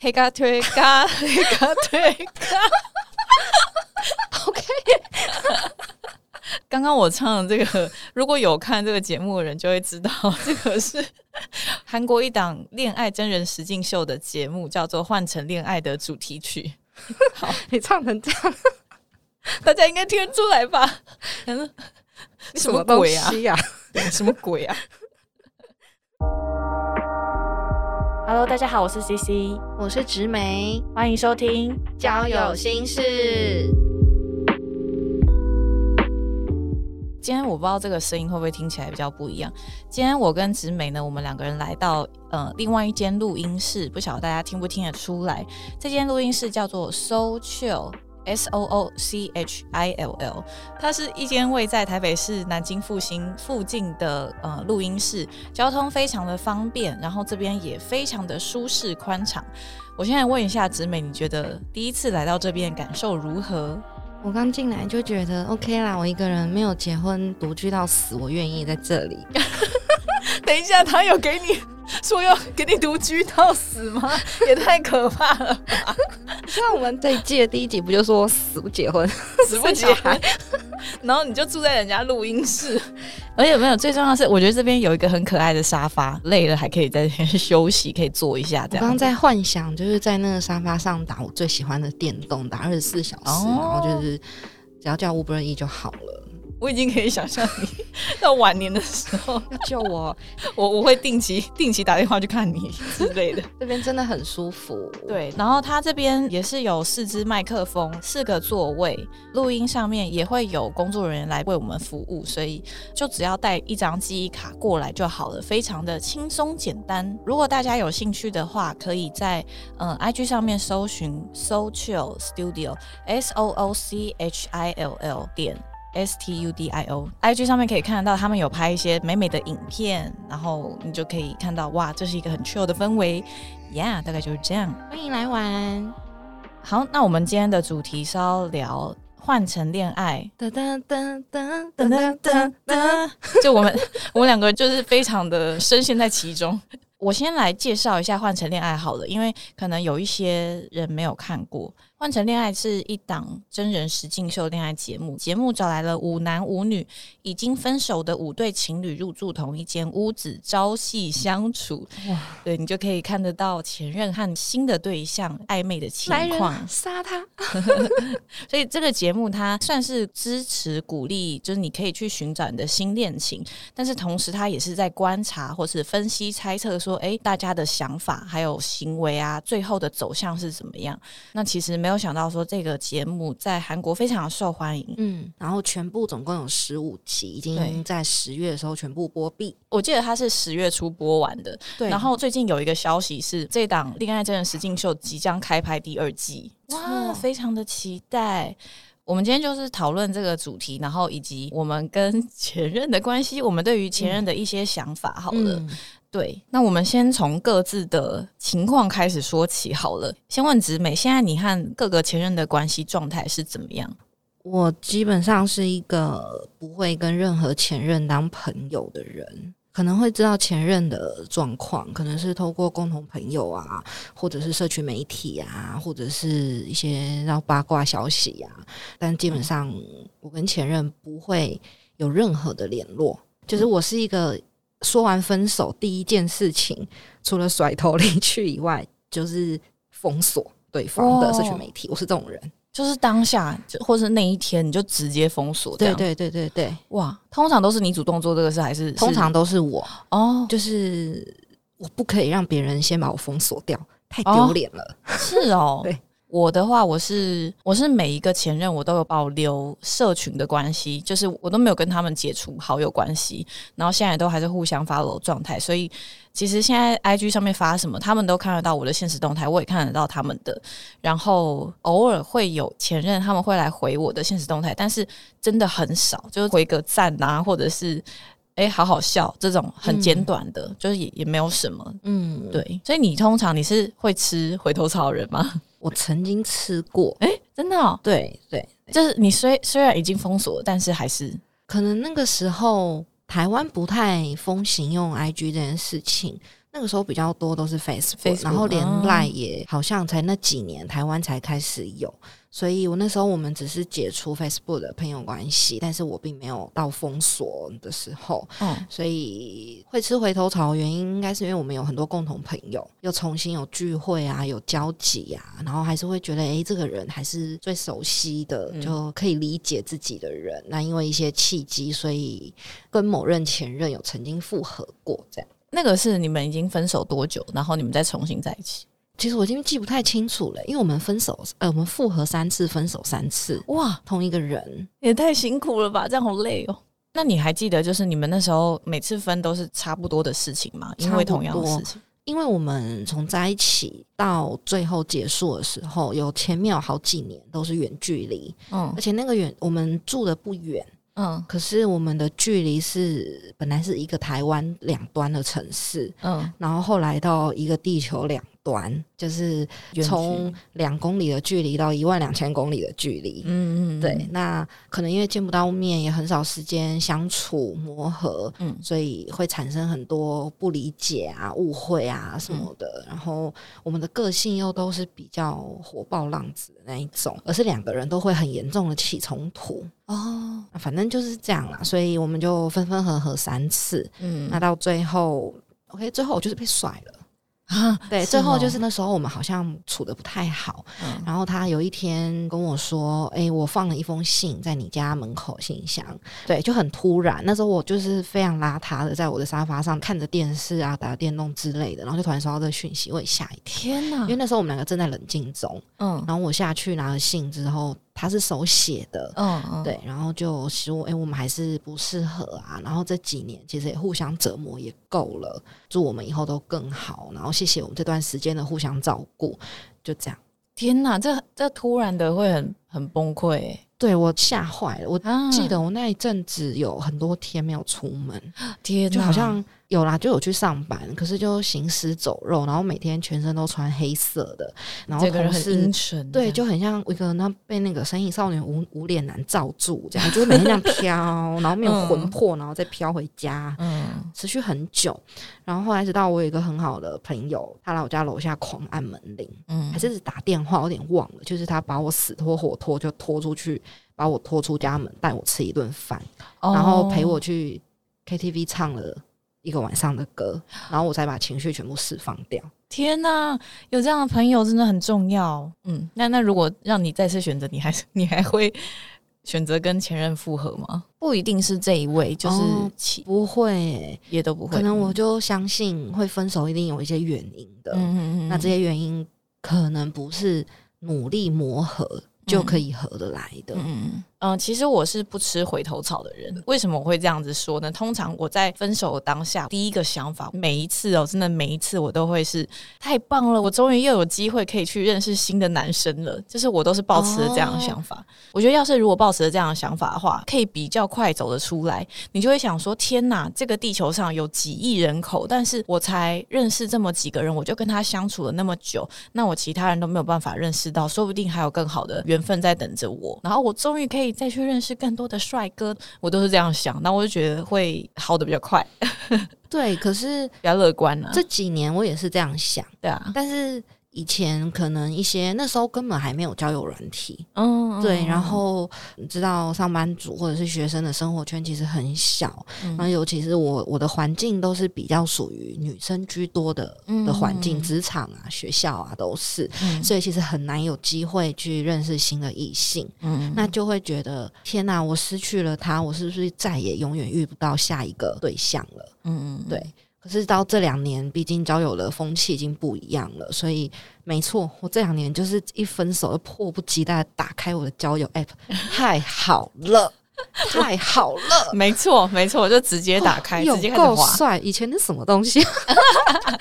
黑嘎推嘎，黑嘎推嘎。OK，刚刚我唱的这个，如果有看这个节目的人就会知道，这个是韩国一档恋爱真人实境秀的节目，叫做《换成恋爱》的主题曲。好，你唱成这样，大家应该听得出来吧？什么鬼啊？什么鬼啊？Hello，大家好，我是 CC，我是植梅，欢迎收听交友心事。今天我不知道这个声音会不会听起来比较不一样。今天我跟植美呢，我们两个人来到呃另外一间录音室，不晓得大家听不听得出来。这间录音室叫做 So Chill，S O O C H I L L，它是一间位在台北市南京复兴附近的呃录音室，交通非常的方便，然后这边也非常的舒适宽敞。我现在问一下植美，你觉得第一次来到这边感受如何？我刚进来就觉得 OK 啦，我一个人没有结婚，独居到死，我愿意在这里。等一下，他有给你说要给你独居到死吗？也太可怕了吧！像我们这一季的第一集不就说死不结婚，死不结婚，然后你就住在人家录音室。而且没有，最重要的是，我觉得这边有一个很可爱的沙发，累了还可以在这边休息，可以坐一下。这样。我刚在幻想，就是在那个沙发上打我最喜欢的电动，打二十四小时，然后就是只要叫 Uber E 就好了。我已经可以想象你 到晚年的时候要救我，我我会定期定期打电话去看你 之类的。这边真的很舒服，对。然后它这边也是有四支麦克风，四个座位，录音上面也会有工作人员来为我们服务，所以就只要带一张记忆卡过来就好了，非常的轻松简单。如果大家有兴趣的话，可以在嗯 IG 上面搜寻 So Chill Studio，S O O C H I L L 点。S T U D I O，I G 上面可以看得到他们有拍一些美美的影片，然后你就可以看到哇，这是一个很 chill 的氛围，Yeah，大概就是这样。欢迎来玩。好，那我们今天的主题是要聊换成恋爱。噔噔噔噔噔噔噔，就我们 我们两个就是非常的深陷在其中。我先来介绍一下换成恋爱好了，因为可能有一些人没有看过。换成恋爱是一档真人实境秀恋爱节目，节目找来了五男五女已经分手的五对情侣入住同一间屋子，朝夕相处。哇，对你就可以看得到前任和新的对象暧昧的情况，杀他。所以这个节目它算是支持鼓励，就是你可以去寻找你的新恋情，但是同时它也是在观察或是分析猜测说，哎，大家的想法还有行为啊，最后的走向是怎么样？那其实没。没有想到说这个节目在韩国非常受欢迎，嗯，然后全部总共有十五集，已经在十月的时候全部播毕。我记得它是十月初播完的，对。然后最近有一个消息是，这档恋爱真人实境秀即将开拍第二季，哇，非常的期待。我们今天就是讨论这个主题，然后以及我们跟 前任的关系，我们对于前任的一些想法。好了。对，那我们先从各自的情况开始说起好了。先问直美，现在你和各个前任的关系状态是怎么样？我基本上是一个不会跟任何前任当朋友的人，可能会知道前任的状况，可能是透过共同朋友啊，或者是社区媒体啊，或者是一些让八卦消息啊。但基本上，我跟前任不会有任何的联络，就是我是一个。说完分手，第一件事情除了甩头离去以外，就是封锁对方的社群媒体。我是这种人，就是当下或是那一天，你就直接封锁。对对对对对，哇！通常都是你主动做这个事，还是通常都是我？哦，就是我不可以让别人先把我封锁掉，太丢脸了。是哦，对。我的话，我是我是每一个前任，我都有保留社群的关系，就是我都没有跟他们解除好友关系，然后现在都还是互相发我状态，所以其实现在 I G 上面发什么，他们都看得到我的现实动态，我也看得到他们的，然后偶尔会有前任他们会来回我的现实动态，但是真的很少，就是回个赞啊，或者是哎好好笑这种很简短的，就是也也没有什么，嗯，对，所以你通常你是会吃回头草人吗？我曾经吃过，哎，真的哦，对对，就是你虽虽然已经封锁，但是还是。可能那个时候台湾不太风行用 IG 这件事情，那个时候比较多都是 Facebook，然后连赖也好像才那几年台湾才开始有，所以我那时候我们只是解除 Facebook 的朋友关系，但是我并没有到封锁的时候，嗯，所以会吃回头草的原因应该是因为我们有很多共同朋友，又重新有聚会啊，有交集啊，然后还是会觉得，哎，这个人还是最熟悉的，就可以理解自己的人。那因为一些契机，所以跟某任前任有曾经复合过，这样。那个是你们已经分手多久，然后你们再重新在一起？其实我已经记不太清楚了，因为我们分手，呃，我们复合三次，分手三次，哇，同一个人也太辛苦了吧，这样好累哦。那你还记得，就是你们那时候每次分都是差不多的事情吗？因为同样的事情，因为我们从在一起到最后结束的时候，有前面有好几年都是远距离，嗯，而且那个远我们住的不远。嗯，可是我们的距离是本来是一个台湾两端的城市，嗯，然后后来到一个地球两。短就是从两公里的距离到一万两千公里的距离，嗯嗯，对，那可能因为见不到面，也很少时间相处磨合，嗯，所以会产生很多不理解啊、误会啊什么的。然后我们的个性又都是比较火爆浪子的那一种，而是两个人都会很严重的起冲突。哦。反正就是这样啦，所以我们就分分合合三次，嗯，那到最后，OK，最后我就是被甩了。啊，对，最后就是那时候我们好像处的不太好，然后他有一天跟我说：“哎，我放了一封信在你家门口信箱。”对，就很突然。那时候我就是非常邋遢的，在我的沙发上看着电视啊，打电动之类的，然后就突然收到这个讯息，我也吓一跳。天哪！因为那时候我们两个正在冷静中，嗯，然后我下去拿了信之后。他是手写的，嗯嗯，对，然后就说，哎，我们还是不适合啊。然后这几年其实也互相折磨也够了，祝我们以后都更好。然后谢谢我们这段时间的互相照顾，就这样。天哪，这这突然的会很很崩溃，对我吓坏了。我记得我那一阵子有很多天没有出门，天，就好像。有啦，就有去上班，可是就行尸走肉，然后每天全身都穿黑色的，然后同事对，就很像一个那被那个神隐少女无无脸男罩住这样，就是每天这样飘，然后没有魂魄，然后再飘回家，嗯，持续很久，然后后来直到我有一个很好的朋友，他来我家楼下狂按门铃，嗯，还是打电话，有点忘了，就是他把我死拖活拖就拖出去，把我拖出家门，带我吃一顿饭，然后陪我去 KTV 唱了。一个晚上的歌，然后我才把情绪全部释放掉。天哪，有这样的朋友真的很重要。嗯，那那如果让你再次选择，你还是你还会选择跟前任复合吗？不一定是这一位，就是不会，也都不会。可能我就相信会分手一定有一些原因的。嗯嗯嗯，那这些原因可能不是努力磨合就可以合得来的。嗯。嗯，其实我是不吃回头草的人。为什么我会这样子说呢？通常我在分手当下，第一个想法，每一次哦，真的每一次我都会是太棒了，我终于又有机会可以去认识新的男生了。就是我都是抱持这样的想法。我觉得要是如果抱持了这样的想法的话，可以比较快走得出来。你就会想说：天哪，这个地球上有几亿人口，但是我才认识这么几个人，我就跟他相处了那么久，那我其他人都没有办法认识到，说不定还有更好的缘分在等着我。然后我终于可以。再去认识更多的帅哥，我都是这样想，那我就觉得会好的比较快。对，可是 比较乐观呢。这几年我也是这样想，对啊，但是。以前可能一些那时候根本还没有交友软体，嗯，对，然后你知道上班族或者是学生的生活圈其实很小，然后尤其是我我的环境都是比较属于女生居多的的环境，职场啊、学校啊都是，所以其实很难有机会去认识新的异性，嗯，那就会觉得天哪，我失去了他，我是不是再也永远遇不到下一个对象了？嗯嗯，对。可是到这两年，毕竟交友的风气已经不一样了，所以没错，我这两年就是一分手就迫不及待打开我的交友 app，太好了，太好了，没错没错，我就直接打开，直接够帅。以前那什么东西，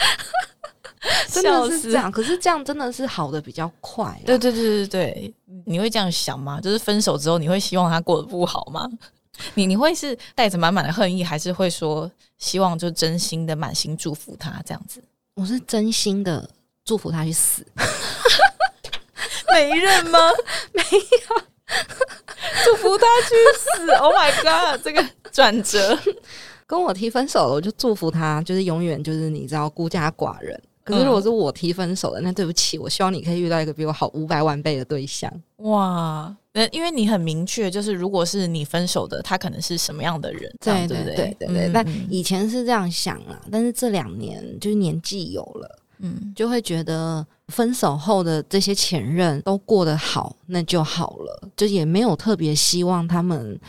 真的是这样。可是这样真的是好的比较快。对对对对对，你会这样想吗？就是分手之后，你会希望他过得不好吗？你你会是带着满满的恨意，还是会说希望就真心的满心祝福他这样子？我是真心的祝福他去死，没人吗？没有，祝福他去死。Oh my god，这个转折 跟我提分手了，我就祝福他，就是永远就是你知道孤家寡人。可是如果是我提分手了，那对不起，我希望你可以遇到一个比我好五百万倍的对象。哇，呃，因为你很明确，就是如果是你分手的，他可能是什么样的人，对对对对对。但以前是这样想啊，但是这两年就是年纪有了，嗯，就会觉得分手后的这些前任都过得好，那就好了，就也没有特别希望他们。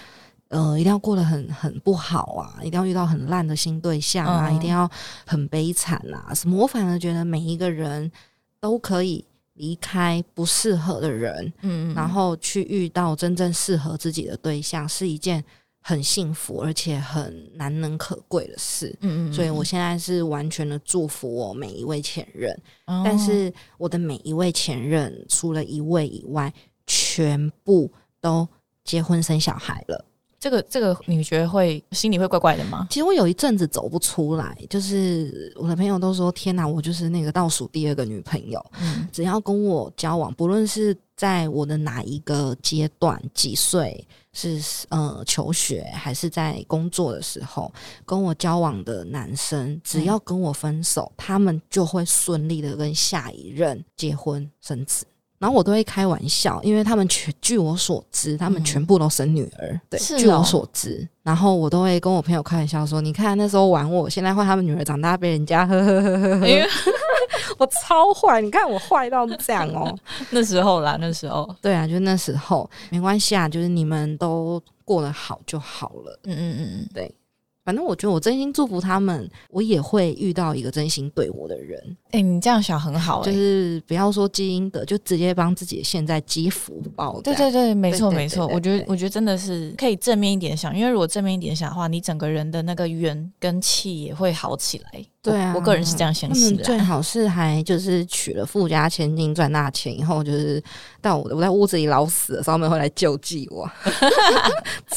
呃，一定要过得很很不好啊！一定要遇到很烂的新对象啊！一定要很悲惨啊！什么？我反而觉得每一个人都可以离开不适合的人，嗯，然后去遇到真正适合自己的对象，是一件很幸福而且很难能可贵的事。嗯嗯，所以我现在是完全的祝福我每一位前任，但是我的每一位前任除了一位以外，全部都结婚生小孩了。这个这个，你觉得会心里会怪怪的吗？其实我有一阵子走不出来，就是我的朋友都说：“天哪，我就是那个倒数第二个女朋友。”嗯，只要跟我交往，不论是在我的哪一个阶段，几岁，是呃求学还是在工作的时候，跟我交往的男生，只要跟我分手，他们就会顺利的跟下一任结婚生子。然后我都会开玩笑，因为他们全据我所知，他们全部都生女儿。对，据我所知，然后我都会跟我朋友开玩笑说：“你看那时候玩我，现在换他们女儿长大被人家呵呵呵呵呵，我超坏，你看我坏到这样哦。”那时候啦，那时候，对啊，就那时候没关系啊，就是你们都过得好就好了。嗯嗯嗯嗯，对。反正我觉得我真心祝福他们，我也会遇到一个真心对我的人。哎，你这样想很好，就是不要说基因的，就直接帮自己现在积福报。对对对，没错没错。我觉得我觉得真的是可以正面一点想，因为如果正面一点想的话，你整个人的那个缘跟气也会好起来。对啊，我个人是这样相信的。最好是还就是娶了富家千金赚大钱以后，就是到我我在屋子里老死的时候，他们会来救济我。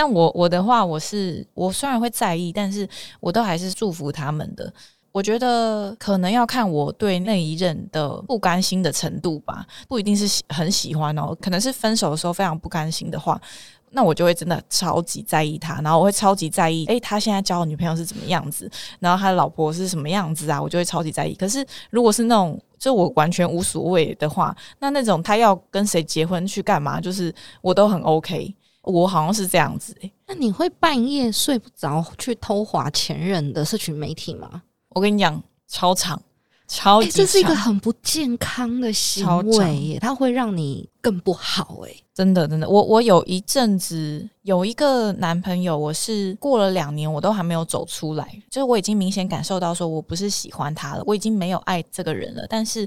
但我我的话，我是我虽然会在意，但是我都还是祝福他们的。我觉得可能要看我对那一任的不甘心的程度吧，不一定是很喜欢哦。可能是分手的时候非常不甘心的话，那我就会真的超级在意他，然后我会超级在意，诶，他现在交的女朋友是怎么样子，然后他的老婆是什么样子啊，我就会超级在意。可是如果是那种就我完全无所谓的话，那那种他要跟谁结婚去干嘛，就是我都很 OK。我好像是这样子诶，那你会半夜睡不着去偷滑前任的社群媒体吗？我跟你讲，超长，超级，这是一个很不健康的行为耶，它会让你更不好诶。真的真的，我我有一阵子有一个男朋友，我是过了两年，我都还没有走出来，就是我已经明显感受到说我不是喜欢他了，我已经没有爱这个人了，但是。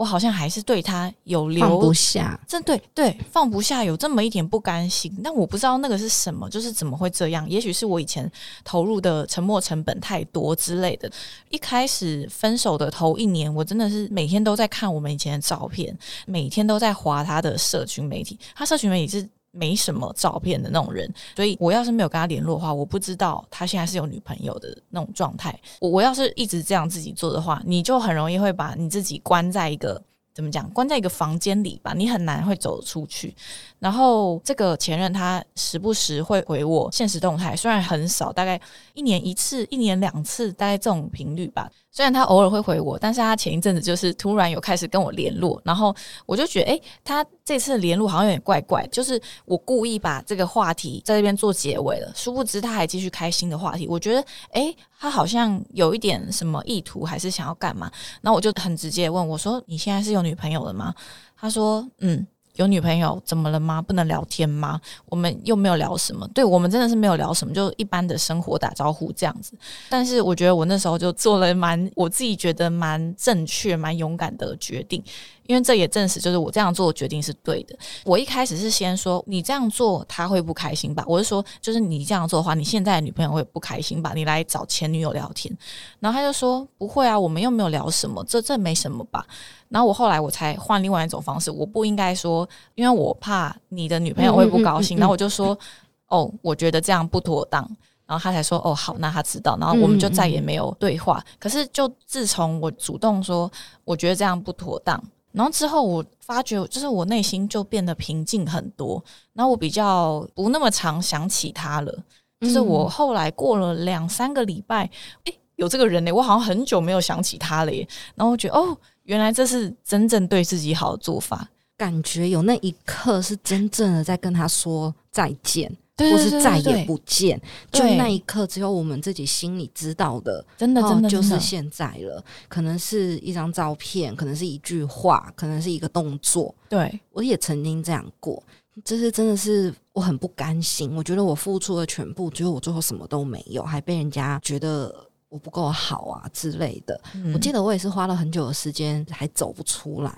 我好像还是对他有留放不下，这对对放不下，有这么一点不甘心。但我不知道那个是什么，就是怎么会这样？也许是我以前投入的沉没成本太多之类的。一开始分手的头一年，我真的是每天都在看我们以前的照片，每天都在划他的社群媒体。他社群媒体是。没什么照片的那种人，所以我要是没有跟他联络的话，我不知道他现在是有女朋友的那种状态。我我要是一直这样自己做的话，你就很容易会把你自己关在一个怎么讲，关在一个房间里吧，你很难会走出去。然后这个前任他时不时会回我现实动态，虽然很少，大概一年一次、一年两次，大概这种频率吧。虽然他偶尔会回我，但是他前一阵子就是突然有开始跟我联络，然后我就觉得，哎，他这次联络好像有点怪怪，就是我故意把这个话题在这边做结尾了，殊不知他还继续开新的话题。我觉得，哎，他好像有一点什么意图，还是想要干嘛？然后我就很直接问我说：“你现在是有女朋友了吗？”他说：“嗯。”有女朋友怎么了吗？不能聊天吗？我们又没有聊什么，对我们真的是没有聊什么，就一般的生活打招呼这样子。但是我觉得我那时候就做了蛮我自己觉得蛮正确、蛮勇敢的决定。因为这也证实，就是我这样做的决定是对的。我一开始是先说你这样做他会不开心吧？我是说，就是你这样做的话，你现在的女朋友会不开心吧？你来找前女友聊天，然后他就说不会啊，我们又没有聊什么，这这没什么吧？然后我后来我才换另外一种方式，我不应该说，因为我怕你的女朋友会不高兴，然后我就说哦，我觉得这样不妥当。然后他才说哦好，那他知道，然后我们就再也没有对话。可是就自从我主动说我觉得这样不妥当。然后之后，我发觉就是我内心就变得平静很多，然后我比较不那么常想起他了。就是我后来过了两三个礼拜，哎，有这个人呢，我好像很久没有想起他了耶。然后我觉得，哦，原来这是真正对自己好的做法，感觉有那一刻是真正的在跟他说再见。或是再也不见，就那一刻，只有我们自己心里知道的，真的，真的就是现在了。可能是一张照片，可能是一句话，可能是一个动作。对我也曾经这样过，这是真的是我很不甘心。我觉得我付出了全部，结果我最后什么都没有，还被人家觉得。我不够好啊之类的，我记得我也是花了很久的时间还走不出来，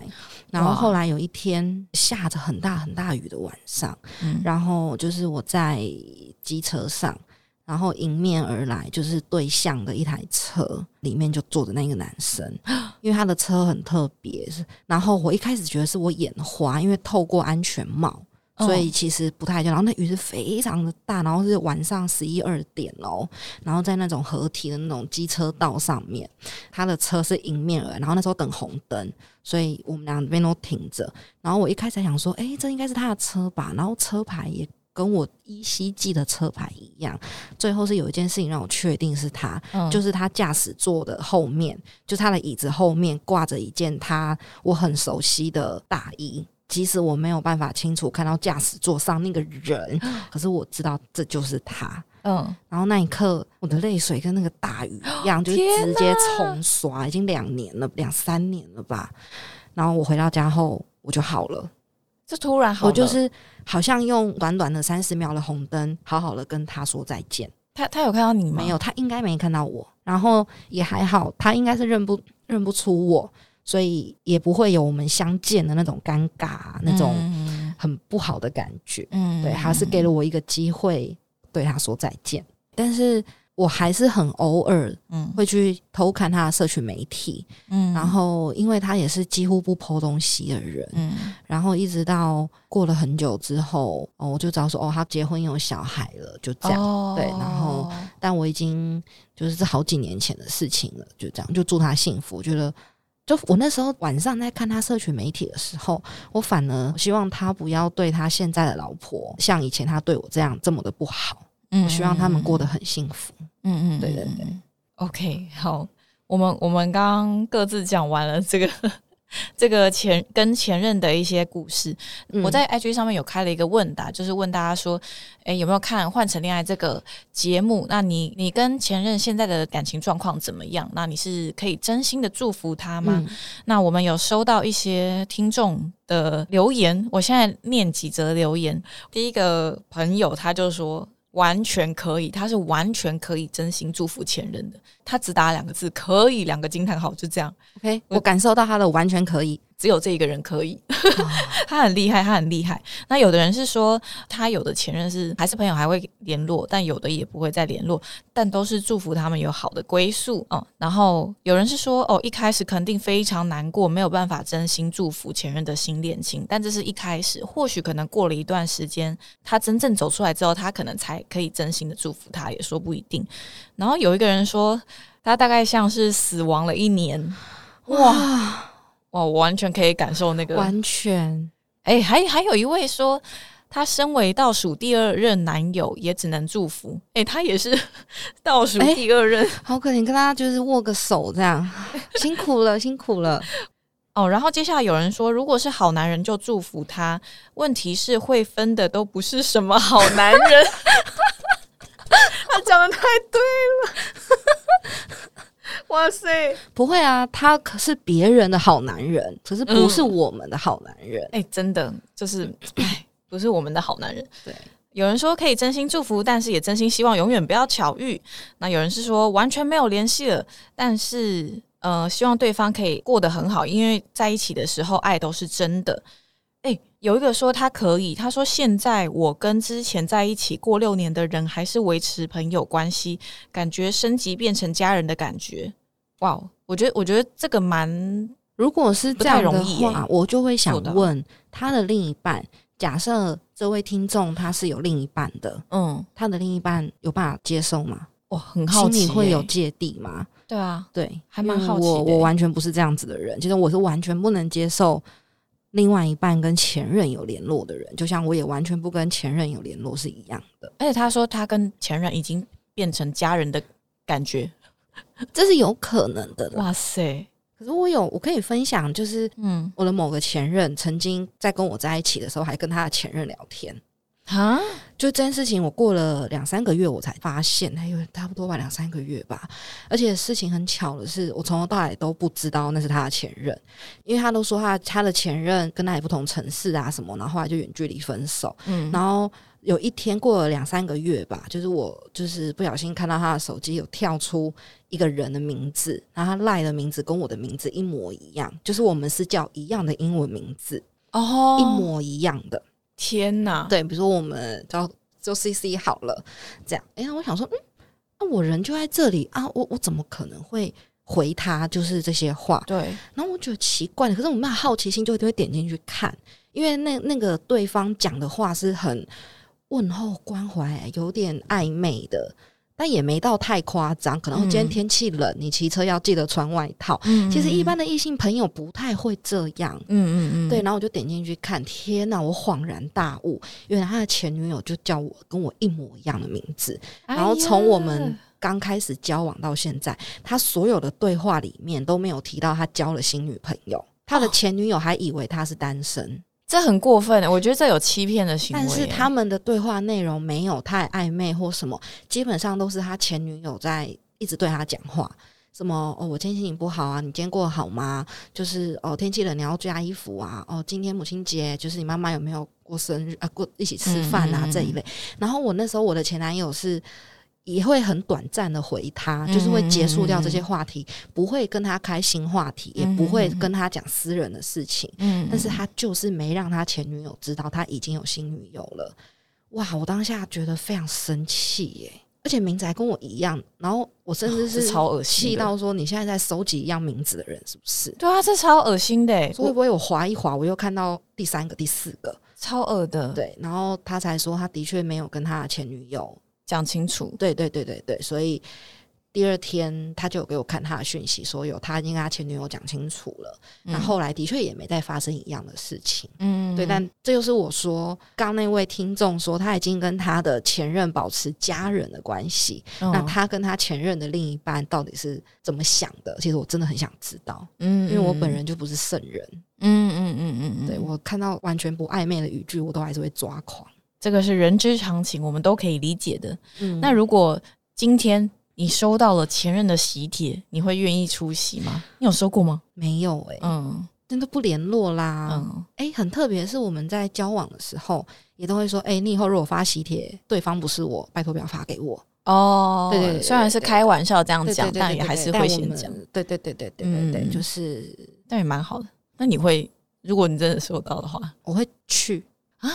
然后后来有一天下着很大很大雨的晚上，然后就是我在机车上，然后迎面而来就是对向的一台车，里面就坐着那个男生，因为他的车很特别，然后我一开始觉得是我眼花，因为透过安全帽。所以其实不太像，然后那雨是非常的大，然后是晚上十一二点哦，然后在那种合体的那种机车道上面，他的车是迎面而来，然后那时候等红灯，所以我们两边都停着。然后我一开始想说，哎，这应该是他的车吧？然后车牌也跟我依稀记的车牌一样。最后是有一件事情让我确定是他，就是他驾驶座的后面，就他的椅子后面挂着一件他我很熟悉的大衣。即使我没有办法清楚看到驾驶座上那个人，可是我知道这就是他。嗯，然后那一刻，我的泪水跟那个大雨一样，就直接冲刷。已经两年了，两三年了吧。然后我回到家后，我就好了。这突然好，我就是好像用短短的三十秒的红灯，好好的跟他说再见。他他有看到你吗？没有，他应该没看到我。然后也还好，他应该是认不认不出我。所以也不会有我们相见的那种尴尬，那种很不好的感觉。嗯，对，还是给了我一个机会对他说再见。但是我还是很偶尔，嗯，会去偷看他的社群媒体。嗯，然后因为他也是几乎不剖东西的人。嗯，然后一直到过了很久之后，哦，我就知道说，哦，他结婚有小孩了，就这样。对，然后但我已经就是这好几年前的事情了，就这样，就祝他幸福。我觉得。就我那时候晚上在看他社群媒体的时候，我反而希望他不要对他现在的老婆像以前他对我这样这么的不好。嗯，我希望他们过得很幸福。嗯嗯，对对对。OK，好，我们我们刚刚各自讲完了这个。这个前跟前任的一些故事，我在 IG 上面有开了一个问答，就是问大家说，诶，有没有看《换成恋爱》这个节目？那你你跟前任现在的感情状况怎么样？那你是可以真心的祝福他吗？那我们有收到一些听众的留言，我现在念几则留言。第一个朋友他就说。完全可以，他是完全可以真心祝福前任的。他只打两个字，可以两个惊叹号，就这样。OK，我感受到他的完全可以。只有这一个人可以，他很厉害，他很厉害。那有的人是说，他有的前任是还是朋友，还会联络，但有的也不会再联络，但都是祝福他们有好的归宿嗯，然后有人是说，哦，一开始肯定非常难过，没有办法真心祝福前任的新恋情，但这是一开始，或许可能过了一段时间，他真正走出来之后，他可能才可以真心的祝福他，也说不一定。然后有一个人说，他大概像是死亡了一年，哇。哇，我完全可以感受那个完全。哎，还还有一位说，他身为倒数第二任男友，也只能祝福。哎，他也是 倒数第二任，好可怜，跟他就是握个手这样，辛苦了，辛苦了。哦，然后接下来有人说，如果是好男人就祝福他，问题是会分的都不是什么好男人。他讲的太对了。哇塞，不会啊，他可是别人的好男人，可是不是我们的好男人。哎，真的就是，哎，不是我们的好男人。对，有人说可以真心祝福，但是也真心希望永远不要巧遇。那有人是说完全没有联系了，但是呃，希望对方可以过得很好，因为在一起的时候爱都是真的。哎，有一个说他可以，他说现在我跟之前在一起过六年的人还是维持朋友关系，感觉升级变成家人的感觉。哇，我觉得我觉得这个蛮，如果是这样的话，我就会想问他的另一半。假设这位听众他是有另一半的，嗯，他的另一半有办法接受吗？哇，很好奇，心里会有芥蒂吗？对啊，对，还蛮好奇。我我完全不是这样子的人，其实我是完全不能接受另外一半跟前任有联络的人，就像我也完全不跟前任有联络是一样的。而且他说他跟前任已经变成家人的感觉，这是有可能的。哇塞！可是我有我可以分享，就是嗯，我的某个前任曾经在跟我在一起的时候，还跟他的前任聊天。啊！就这件事情，我过了两三个月我才发现，还有差不多吧，两三个月吧。而且事情很巧的是，我从头到尾都不知道那是他的前任，因为他都说他他的前任跟他也不同城市啊什么，然后后来就远距离分手。嗯，然后有一天过了两三个月吧，就是我就是不小心看到他的手机有跳出一个人的名字，然后他赖的名字跟我的名字一模一样，就是我们是叫一样的英文名字哦，一模一样的。天呐！对，比如说我们叫就 C C 好了，这样。哎呀，我想说，嗯，那我人就在这里啊，我我怎么可能会回他就是这些话？对。然后我觉得奇怪，可是我们好奇心就会点进去看，因为那那个对方讲的话是很问候关怀，有点暧昧的。但也没到太夸张，可能今天天气冷，你骑车要记得穿外套。其实一般的异性朋友不太会这样。嗯嗯嗯，对。然后我就点进去看，天哪！我恍然大悟，原来他的前女友就叫我跟我一模一样的名字。然后从我们刚开始交往到现在，他所有的对话里面都没有提到他交了新女朋友，他的前女友还以为他是单身。这很过分，我觉得这有欺骗的行为。但是他们的对话内容没有太暧昧或什么，基本上都是他前女友在一直对他讲话。什么哦，我今天心情不好啊，你今天过得好吗？就是哦，天气冷你要加衣服啊。哦，今天母亲节，就是你妈妈有没有过生日啊？过一起吃饭啊这一类。然后我那时候我的前男友是。也会很短暂的回他，就是会结束掉这些话题，不会跟他开新话题，也不会跟他讲私人的事情。嗯，但是他就是没让他前女友知道他已经有新女友了。哇，我当下觉得非常生气耶！而且名字还跟我一样，然后我甚至是超恶心，气到说你现在在收集一样名字的人是不是？对啊，这超恶心的。会不会我划一划，我又看到第三个、第四个，超恶的。对，然后他才说他的确没有跟他的前女友。讲清楚，对对对对对，所以第二天他就有给我看他的讯息，说有他已经跟他前女友讲清楚了。那后来的确也没再发生一样的事情，嗯，对。但这就是我说刚那位听众说他已经跟他的前任保持家人的关系，那他跟他前任的另一半到底是怎么想的？其实我真的很想知道，嗯，因为我本人就不是圣人，嗯嗯嗯嗯，对我看到完全不暧昧的语句，我都还是会抓狂。这个是人之常情，我们都可以理解的。嗯那如果今天你收到了前任的喜帖，你会愿意出席吗？你有收过吗？没有哎，嗯，真的不联络啦。嗯，哎，很特别，是我们在交往的时候，也都会说，哎，你以后如果发喜帖，对方不是我，拜托不要发给我。哦，对对，虽然是开玩笑这样讲，但也还是会先讲。对对对对对对对，就是，但也蛮好的。那你会，如果你真的收到的话，我会去。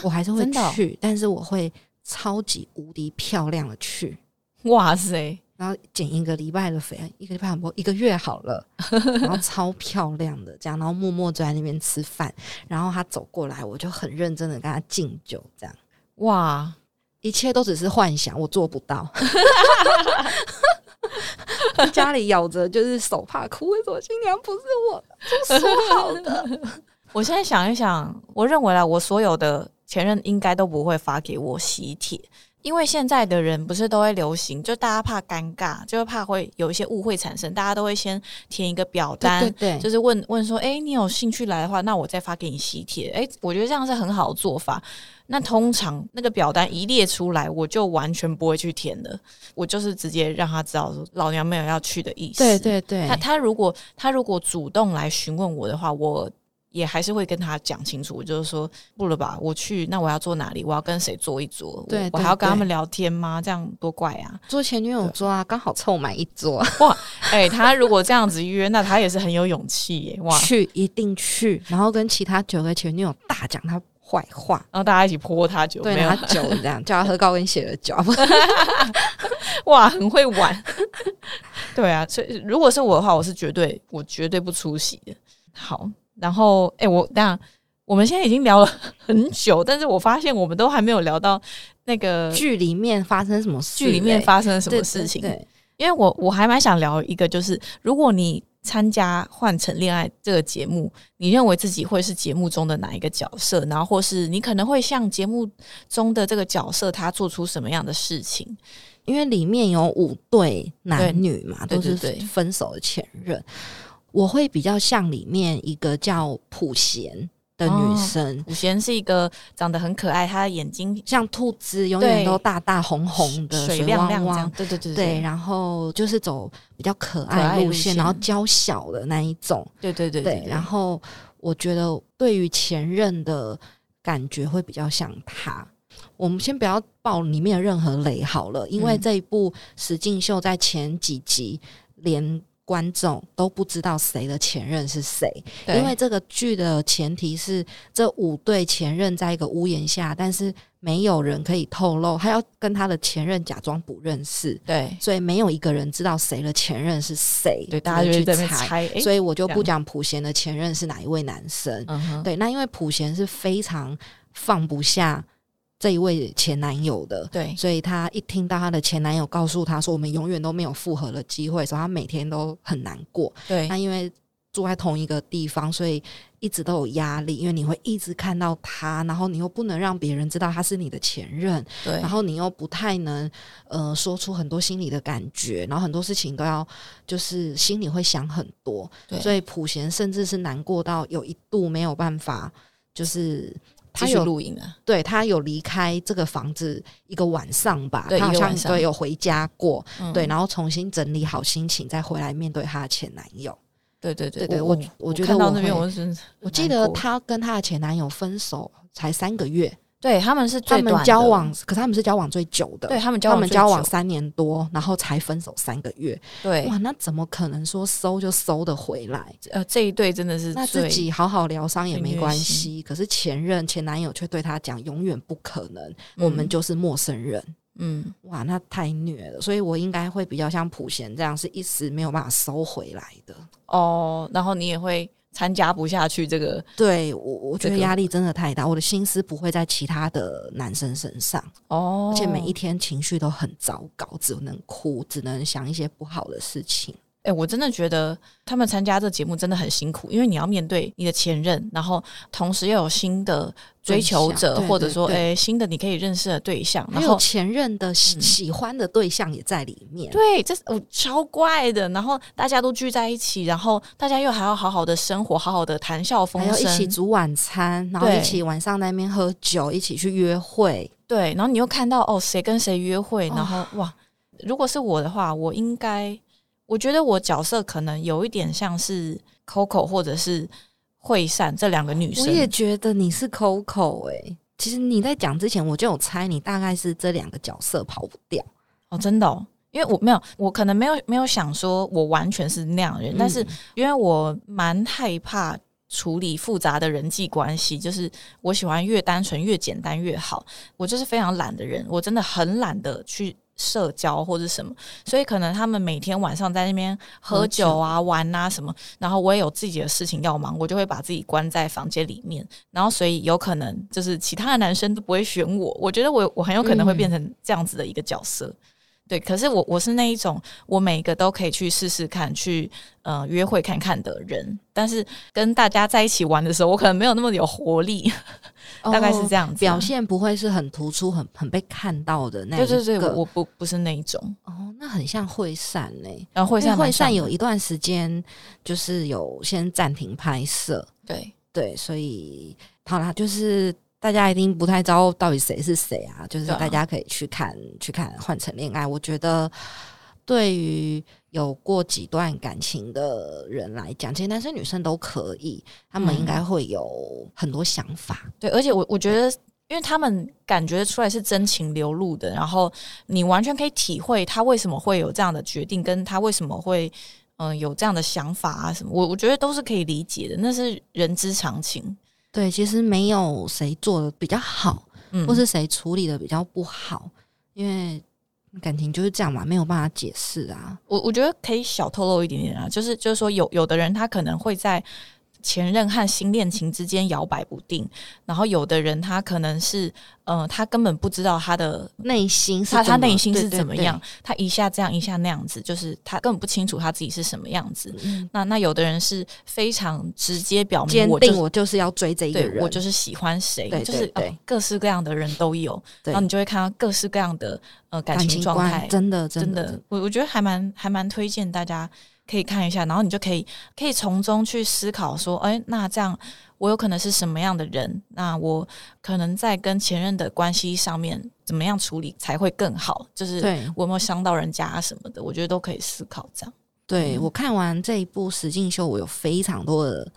我还是会去，但是我会超级无敌漂亮的去，哇塞！然后减一个礼拜的肥，一个礼拜不一个月好了，然后超漂亮的这样，然后默默坐在那边吃饭，然后他走过来，我就很认真的跟他敬酒，这样哇，一切都只是幻想，我做不到。家里咬着就是手怕哭，为什么新娘不是我说好的？我现在想一想，我认为啊，我所有的。前任应该都不会发给我喜帖，因为现在的人不是都会流行，就大家怕尴尬，就是怕会有一些误会产生，大家都会先填一个表单，对，就是问问说，哎，你有兴趣来的话，那我再发给你喜帖。哎，我觉得这样是很好的做法。那通常那个表单一列出来，我就完全不会去填的，我就是直接让他知道说老娘没有要去的意思。对对对，他他如果他如果主动来询问我的话，我。也还是会跟他讲清楚，就是说不了吧，我去，那我要坐哪里？我要跟谁坐一桌？对，我还要跟他们聊天吗？这样多怪啊！坐前女友桌啊，刚好凑满一桌哇！哎，他如果这样子约，那他也是很有勇气耶！哇，去一定去，然后跟其他九个前女友大讲他坏话，然后大家一起泼他酒，对他酒这样叫他喝高跟鞋的酒，哇，很会玩。对啊，所以如果是我的话，我是绝对我绝对不出席的。好。然后，哎，我等下，我们现在已经聊了很久，但是我发现我们都还没有聊到那个剧里面发生什么事，剧里面发生了什么事情。对，因为我我还蛮想聊一个，就是如果你参加《换成恋爱》这个节目，你认为自己会是节目中的哪一个角色？然后，或是你可能会像节目中的这个角色，他做出什么样的事情？因为里面有五对男女嘛，都是分手的前任，我会比较像里面一个叫普贤。的女生，普贤是一个长得很可爱，她的眼睛像兔子，永远都大大红红的，水亮亮这样。对对对对，然后就是走比较可爱路线，然后娇小的那一种。对对对对。然后我觉得对于前任的感觉会比较像她。我们先不要爆里面的任何雷好了，因为这一部石敬秀在前几集连。观众都不知道谁的前任是谁，因为这个剧的前提是这五对前任在一个屋檐下，但是没有人可以透露，他要跟他的前任假装不认识，对，所以没有一个人知道谁的前任是谁，对，大家就在猜，所以我就不讲普贤的前任是哪一位男生，对，那因为普贤是非常放不下。这一位前男友的，对，所以她一听到她的前男友告诉她说我们永远都没有复合的机会，所以她每天都很难过。对，那因为住在同一个地方，所以一直都有压力，因为你会一直看到他，然后你又不能让别人知道他是你的前任，对，然后你又不太能呃说出很多心里的感觉，然后很多事情都要就是心里会想很多，所以普贤甚至是难过到有一度没有办法就是。他有录影啊，对他有离开这个房子一个晚上吧，他好像对有回家过，对，然后重新整理好心情再回来面对他的前男友。对对对对，我我觉得我那边我是我记得他跟他的前男友分手才三个月。对他们是他们交往，可是他们是交往最久的。对他们交往，他们交往三年多，然后才分手三个月。对，哇，那怎么可能说收就收得回来？呃，这一对真的是那自己好好疗伤也没关系。可是前任前男友却对他讲，永远不可能，我们就是陌生人。嗯，哇，那太虐了。所以我应该会比较像普贤这样，是一时没有办法收回来的。哦，然后你也会。参加不下去，这个对我我觉得压力真的太大，我的心思不会在其他的男生身上哦，而且每一天情绪都很糟糕，只能哭，只能想一些不好的事情。哎，我真的觉得他们参加这节目真的很辛苦，因为你要面对你的前任，然后同时又有新的追求者，或者说哎新的你可以认识的对象，然后前任的喜欢的对象也在里面。对，这是哦超怪的。然后大家都聚在一起，然后大家又还要好好的生活，好好的谈笑风生，一起煮晚餐，然后一起晚上那边喝酒，一起去约会。对，然后你又看到哦谁跟谁约会，然后哇，如果是我的话，我应该。我觉得我角色可能有一点像是 Coco 或者是惠善这两个女生。我也觉得你是 Coco 哎，其实你在讲之前我就有猜你大概是这两个角色跑不掉哦，真的，哦，因为我没有，我可能没有没有想说我完全是那样的人，但是因为我蛮害怕处理复杂的人际关系，就是我喜欢越单纯越简单越好，我就是非常懒的人，我真的很懒得去。社交或者什么，所以可能他们每天晚上在那边喝酒。啊、玩啊什么，然后我也有自己的事情要忙，我就会把自己关在房间里面，然后所以有可能就是其他的男生都不会选我，我觉得我我很有可能会变成这样子的一个角色。对，可是我我是那一种，我每一个都可以去试试看，去呃约会看看的人。但是跟大家在一起玩的时候，我可能没有那么有活力，大概是这样子。表现不会是很突出、很很被看到的那。对对对，我不不是那一种。哦，那很像会散嘞。然后会散会散有一段时间就是有先暂停拍摄。对对，所以好啦，就是。大家一定不太知道到底谁是谁啊？就是大家可以去看去看《换成恋爱》。我觉得对于有过几段感情的人来讲，其实男生女生都可以，他们应该会有很多想法。对，而且我我觉得，因为他们感觉出来是真情流露的，然后你完全可以体会他为什么会有这样的决定，跟他为什么会嗯有这样的想法啊什么。我我觉得都是可以理解的，那是人之常情。对，其实没有谁做的比较好，或是谁处理的比较不好，因为感情就是这样嘛，没有办法解释啊。我我觉得可以小透露一点点啊，就是就是说，有有的人他可能会在前任和新恋情之间摇摆不定，然后有的人他可能是，呃，他根本不知道他的内心，他他内心是怎么样，他一下这样一下那样子，就是他根本不清楚他自己是什么样子。那那有的人是非常直接表明，坚定我就是要追这一个人，我就是喜欢谁，就是各式各样的人都有，然后你就会看到各式各样的呃感情状态，真的真的，我我觉得还蛮还蛮推荐大家。可以看一下，然后你就可以可以从中去思考说，哎，那这样我有可能是什么样的人？那我可能在跟前任的关系上面怎么样处理才会更好？就是我有没有伤到人家什么的？我觉得都可以思考这样。对我看完这一部《实境秀》，我有非常多的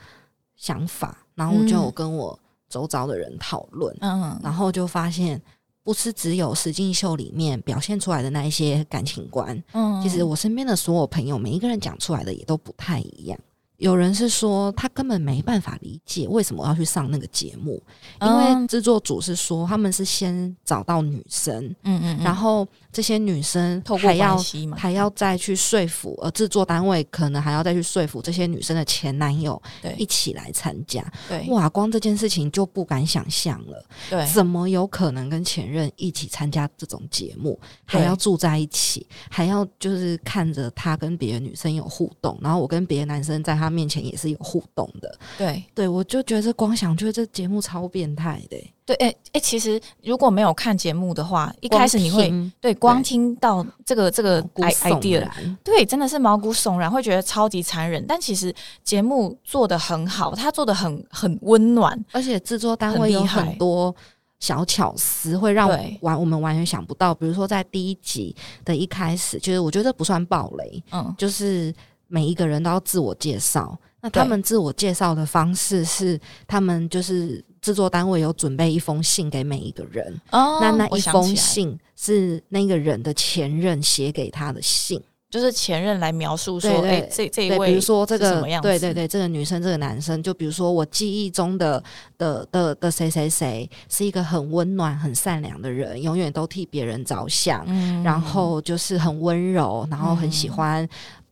想法，然后我就有跟我周遭的人讨论，嗯，然后就发现。不是只有实境秀里面表现出来的那一些感情观，嗯，其实我身边的所有朋友，每一个人讲出来的也都不太一样。有人是说他根本没办法理解为什么要去上那个节目，因为制作组是说他们是先找到女生，嗯嗯，然后这些女生还要还要再去说服，呃制作单位可能还要再去说服这些女生的前男友，对，一起来参加。对，哇，光这件事情就不敢想象了。对，怎么有可能跟前任一起参加这种节目，还要住在一起，还要就是看着他跟别的女生有互动，然后我跟别的男生在他。面前也是有互动的，对。对，我就觉得光想，觉得这节目超变态的。对，哎哎，其实如果没有看节目的话，一开始你会对光听到这个这个 idea，对，真的是毛骨悚然，会觉得超级残忍。但其实节目做的很好，他做的很很温暖，而且制作单位有很多小巧思，会让完我们完全想不到。比如说在第一集的一开始，就是我觉得不算暴雷，嗯，就是。每一个人都要自我介绍，那他们自我介绍的方式是，他们就是制作单位有准备一封信给每一个人，哦，那那一封信是那个人的前任写给他的信，就是前任来描述说，哎，这这一位，比如说这个怎么样，对对对，这个女生，这个男生，就比如说我记忆中的的的的谁谁谁，是一个很温暖、很善良的人，永远都替别人着想，然后就是很温柔，然后很喜欢。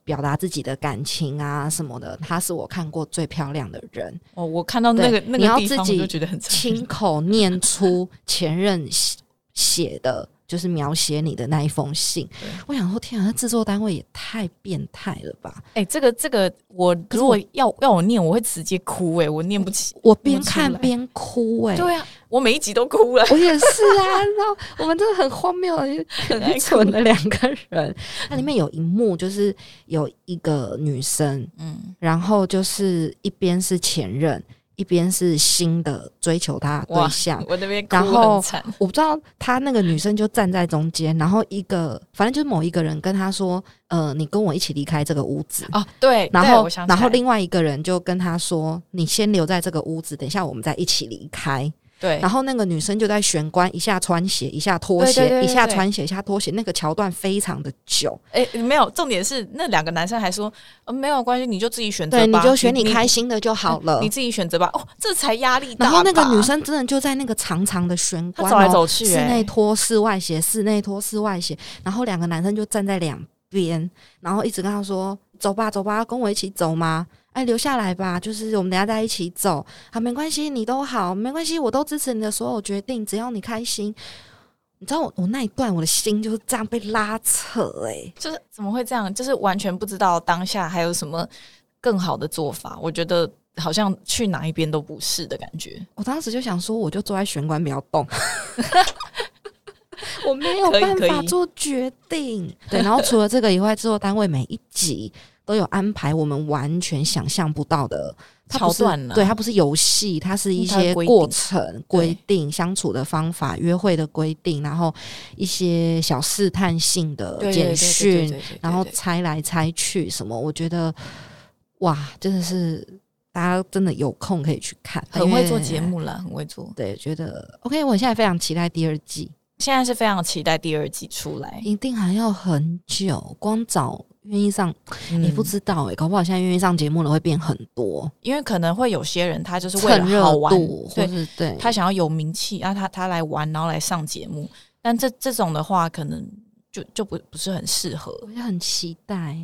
表达自己的感情啊什么的，他是我看过最漂亮的人。哦，我看到那个那个地方就觉得很 亲口念出前任写的。就是描写你的那一封信，我想说，天啊，那制作单位也太变态了吧！哎，这个这个，我如果要要我念，我会直接哭哎，我念不起，我边看边哭哎。对啊，我每一集都哭了，我也是啊。然后我们真的很荒谬，很蠢的两个人。那里面有一幕，就是有一个女生，嗯，然后就是一边是前任。一边是新的追求他对象，我那边然后我不知道他那个女生就站在中间，然后一个反正就是某一个人跟他说：“呃，你跟我一起离开这个屋子。”哦，对，然后然后另外一个人就跟他说：“你先留在这个屋子，等一下我们再一起离开。”对，然后那个女生就在玄关，一下穿鞋，一下脱鞋，一下穿鞋，一下脱鞋，那个桥段非常的久。哎，没有，重点是那两个男生还说，呃，没有关系，你就自己选择，对，你就选你开心的就好了，你自己选择吧。哦，这才压力大。然后那个女生真的就在那个长长的玄关走来走去，室内脱室外鞋，室内脱室外鞋，然后两个男生就站在两边，然后一直跟他说：“走吧，走吧，跟我一起走吗？”哎，留下来吧，就是我们等下再一起走。好，没关系，你都好，没关系，我都支持你的所有决定，只要你开心。你知道我我那一段我的心就是这样被拉扯，哎，就是怎么会这样？就是完全不知道当下还有什么更好的做法。我觉得好像去哪一边都不是的感觉。我当时就想说，我就坐在玄关不要动，我没有办法做决定。对，然后除了这个以外，制作单位每一集。都有安排我们完全想象不到的桥段，对它不是游戏，它是一些过程规定、相处的方法、约会的规定，然后一些小试探性的简讯，然后猜来猜去什么？我觉得哇，真的是大家真的有空可以去看，很会做节目了，很会做。对，觉得 OK，我现在非常期待第二季，现在是非常期待第二季出来，一定还要很久，光找。愿意上，你不知道哎，搞不好现在愿意上节目的会变很多，因为可能会有些人他就是为了好玩，对对，他想要有名气，然后他他来玩，然后来上节目，但这这种的话，可能就就不不是很适合。我就很期待，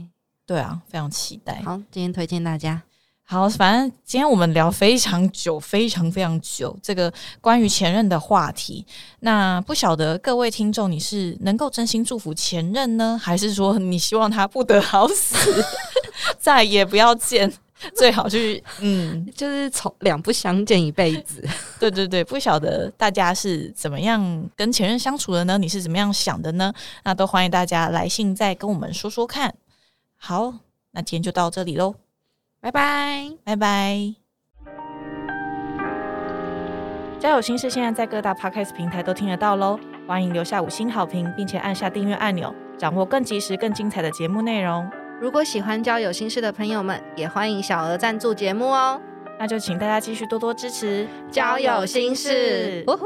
对啊，非常期待。好，今天推荐大家，好，反正今天我们聊非常久，非常非常久，这个关于前任的话题。那不晓得各位听众，你是能够真心祝福前任呢，还是说你希望他不得好死，再也不要见？最好去，嗯，就是从两不相见一辈子。对对对，不晓得大家是怎么样跟前任相处的呢？你是怎么样想的呢？那都欢迎大家来信再跟我们说说看。好，那今天就到这里喽。拜拜，拜拜！交友心事现在在各大 podcast 平台都听得到喽，欢迎留下五星好评，并且按下订阅按钮，掌握更及时、更精彩的节目内容。如果喜欢交友心事的朋友们，也欢迎小额赞助节目哦。那就请大家继续多多支持交友心事。呜呼！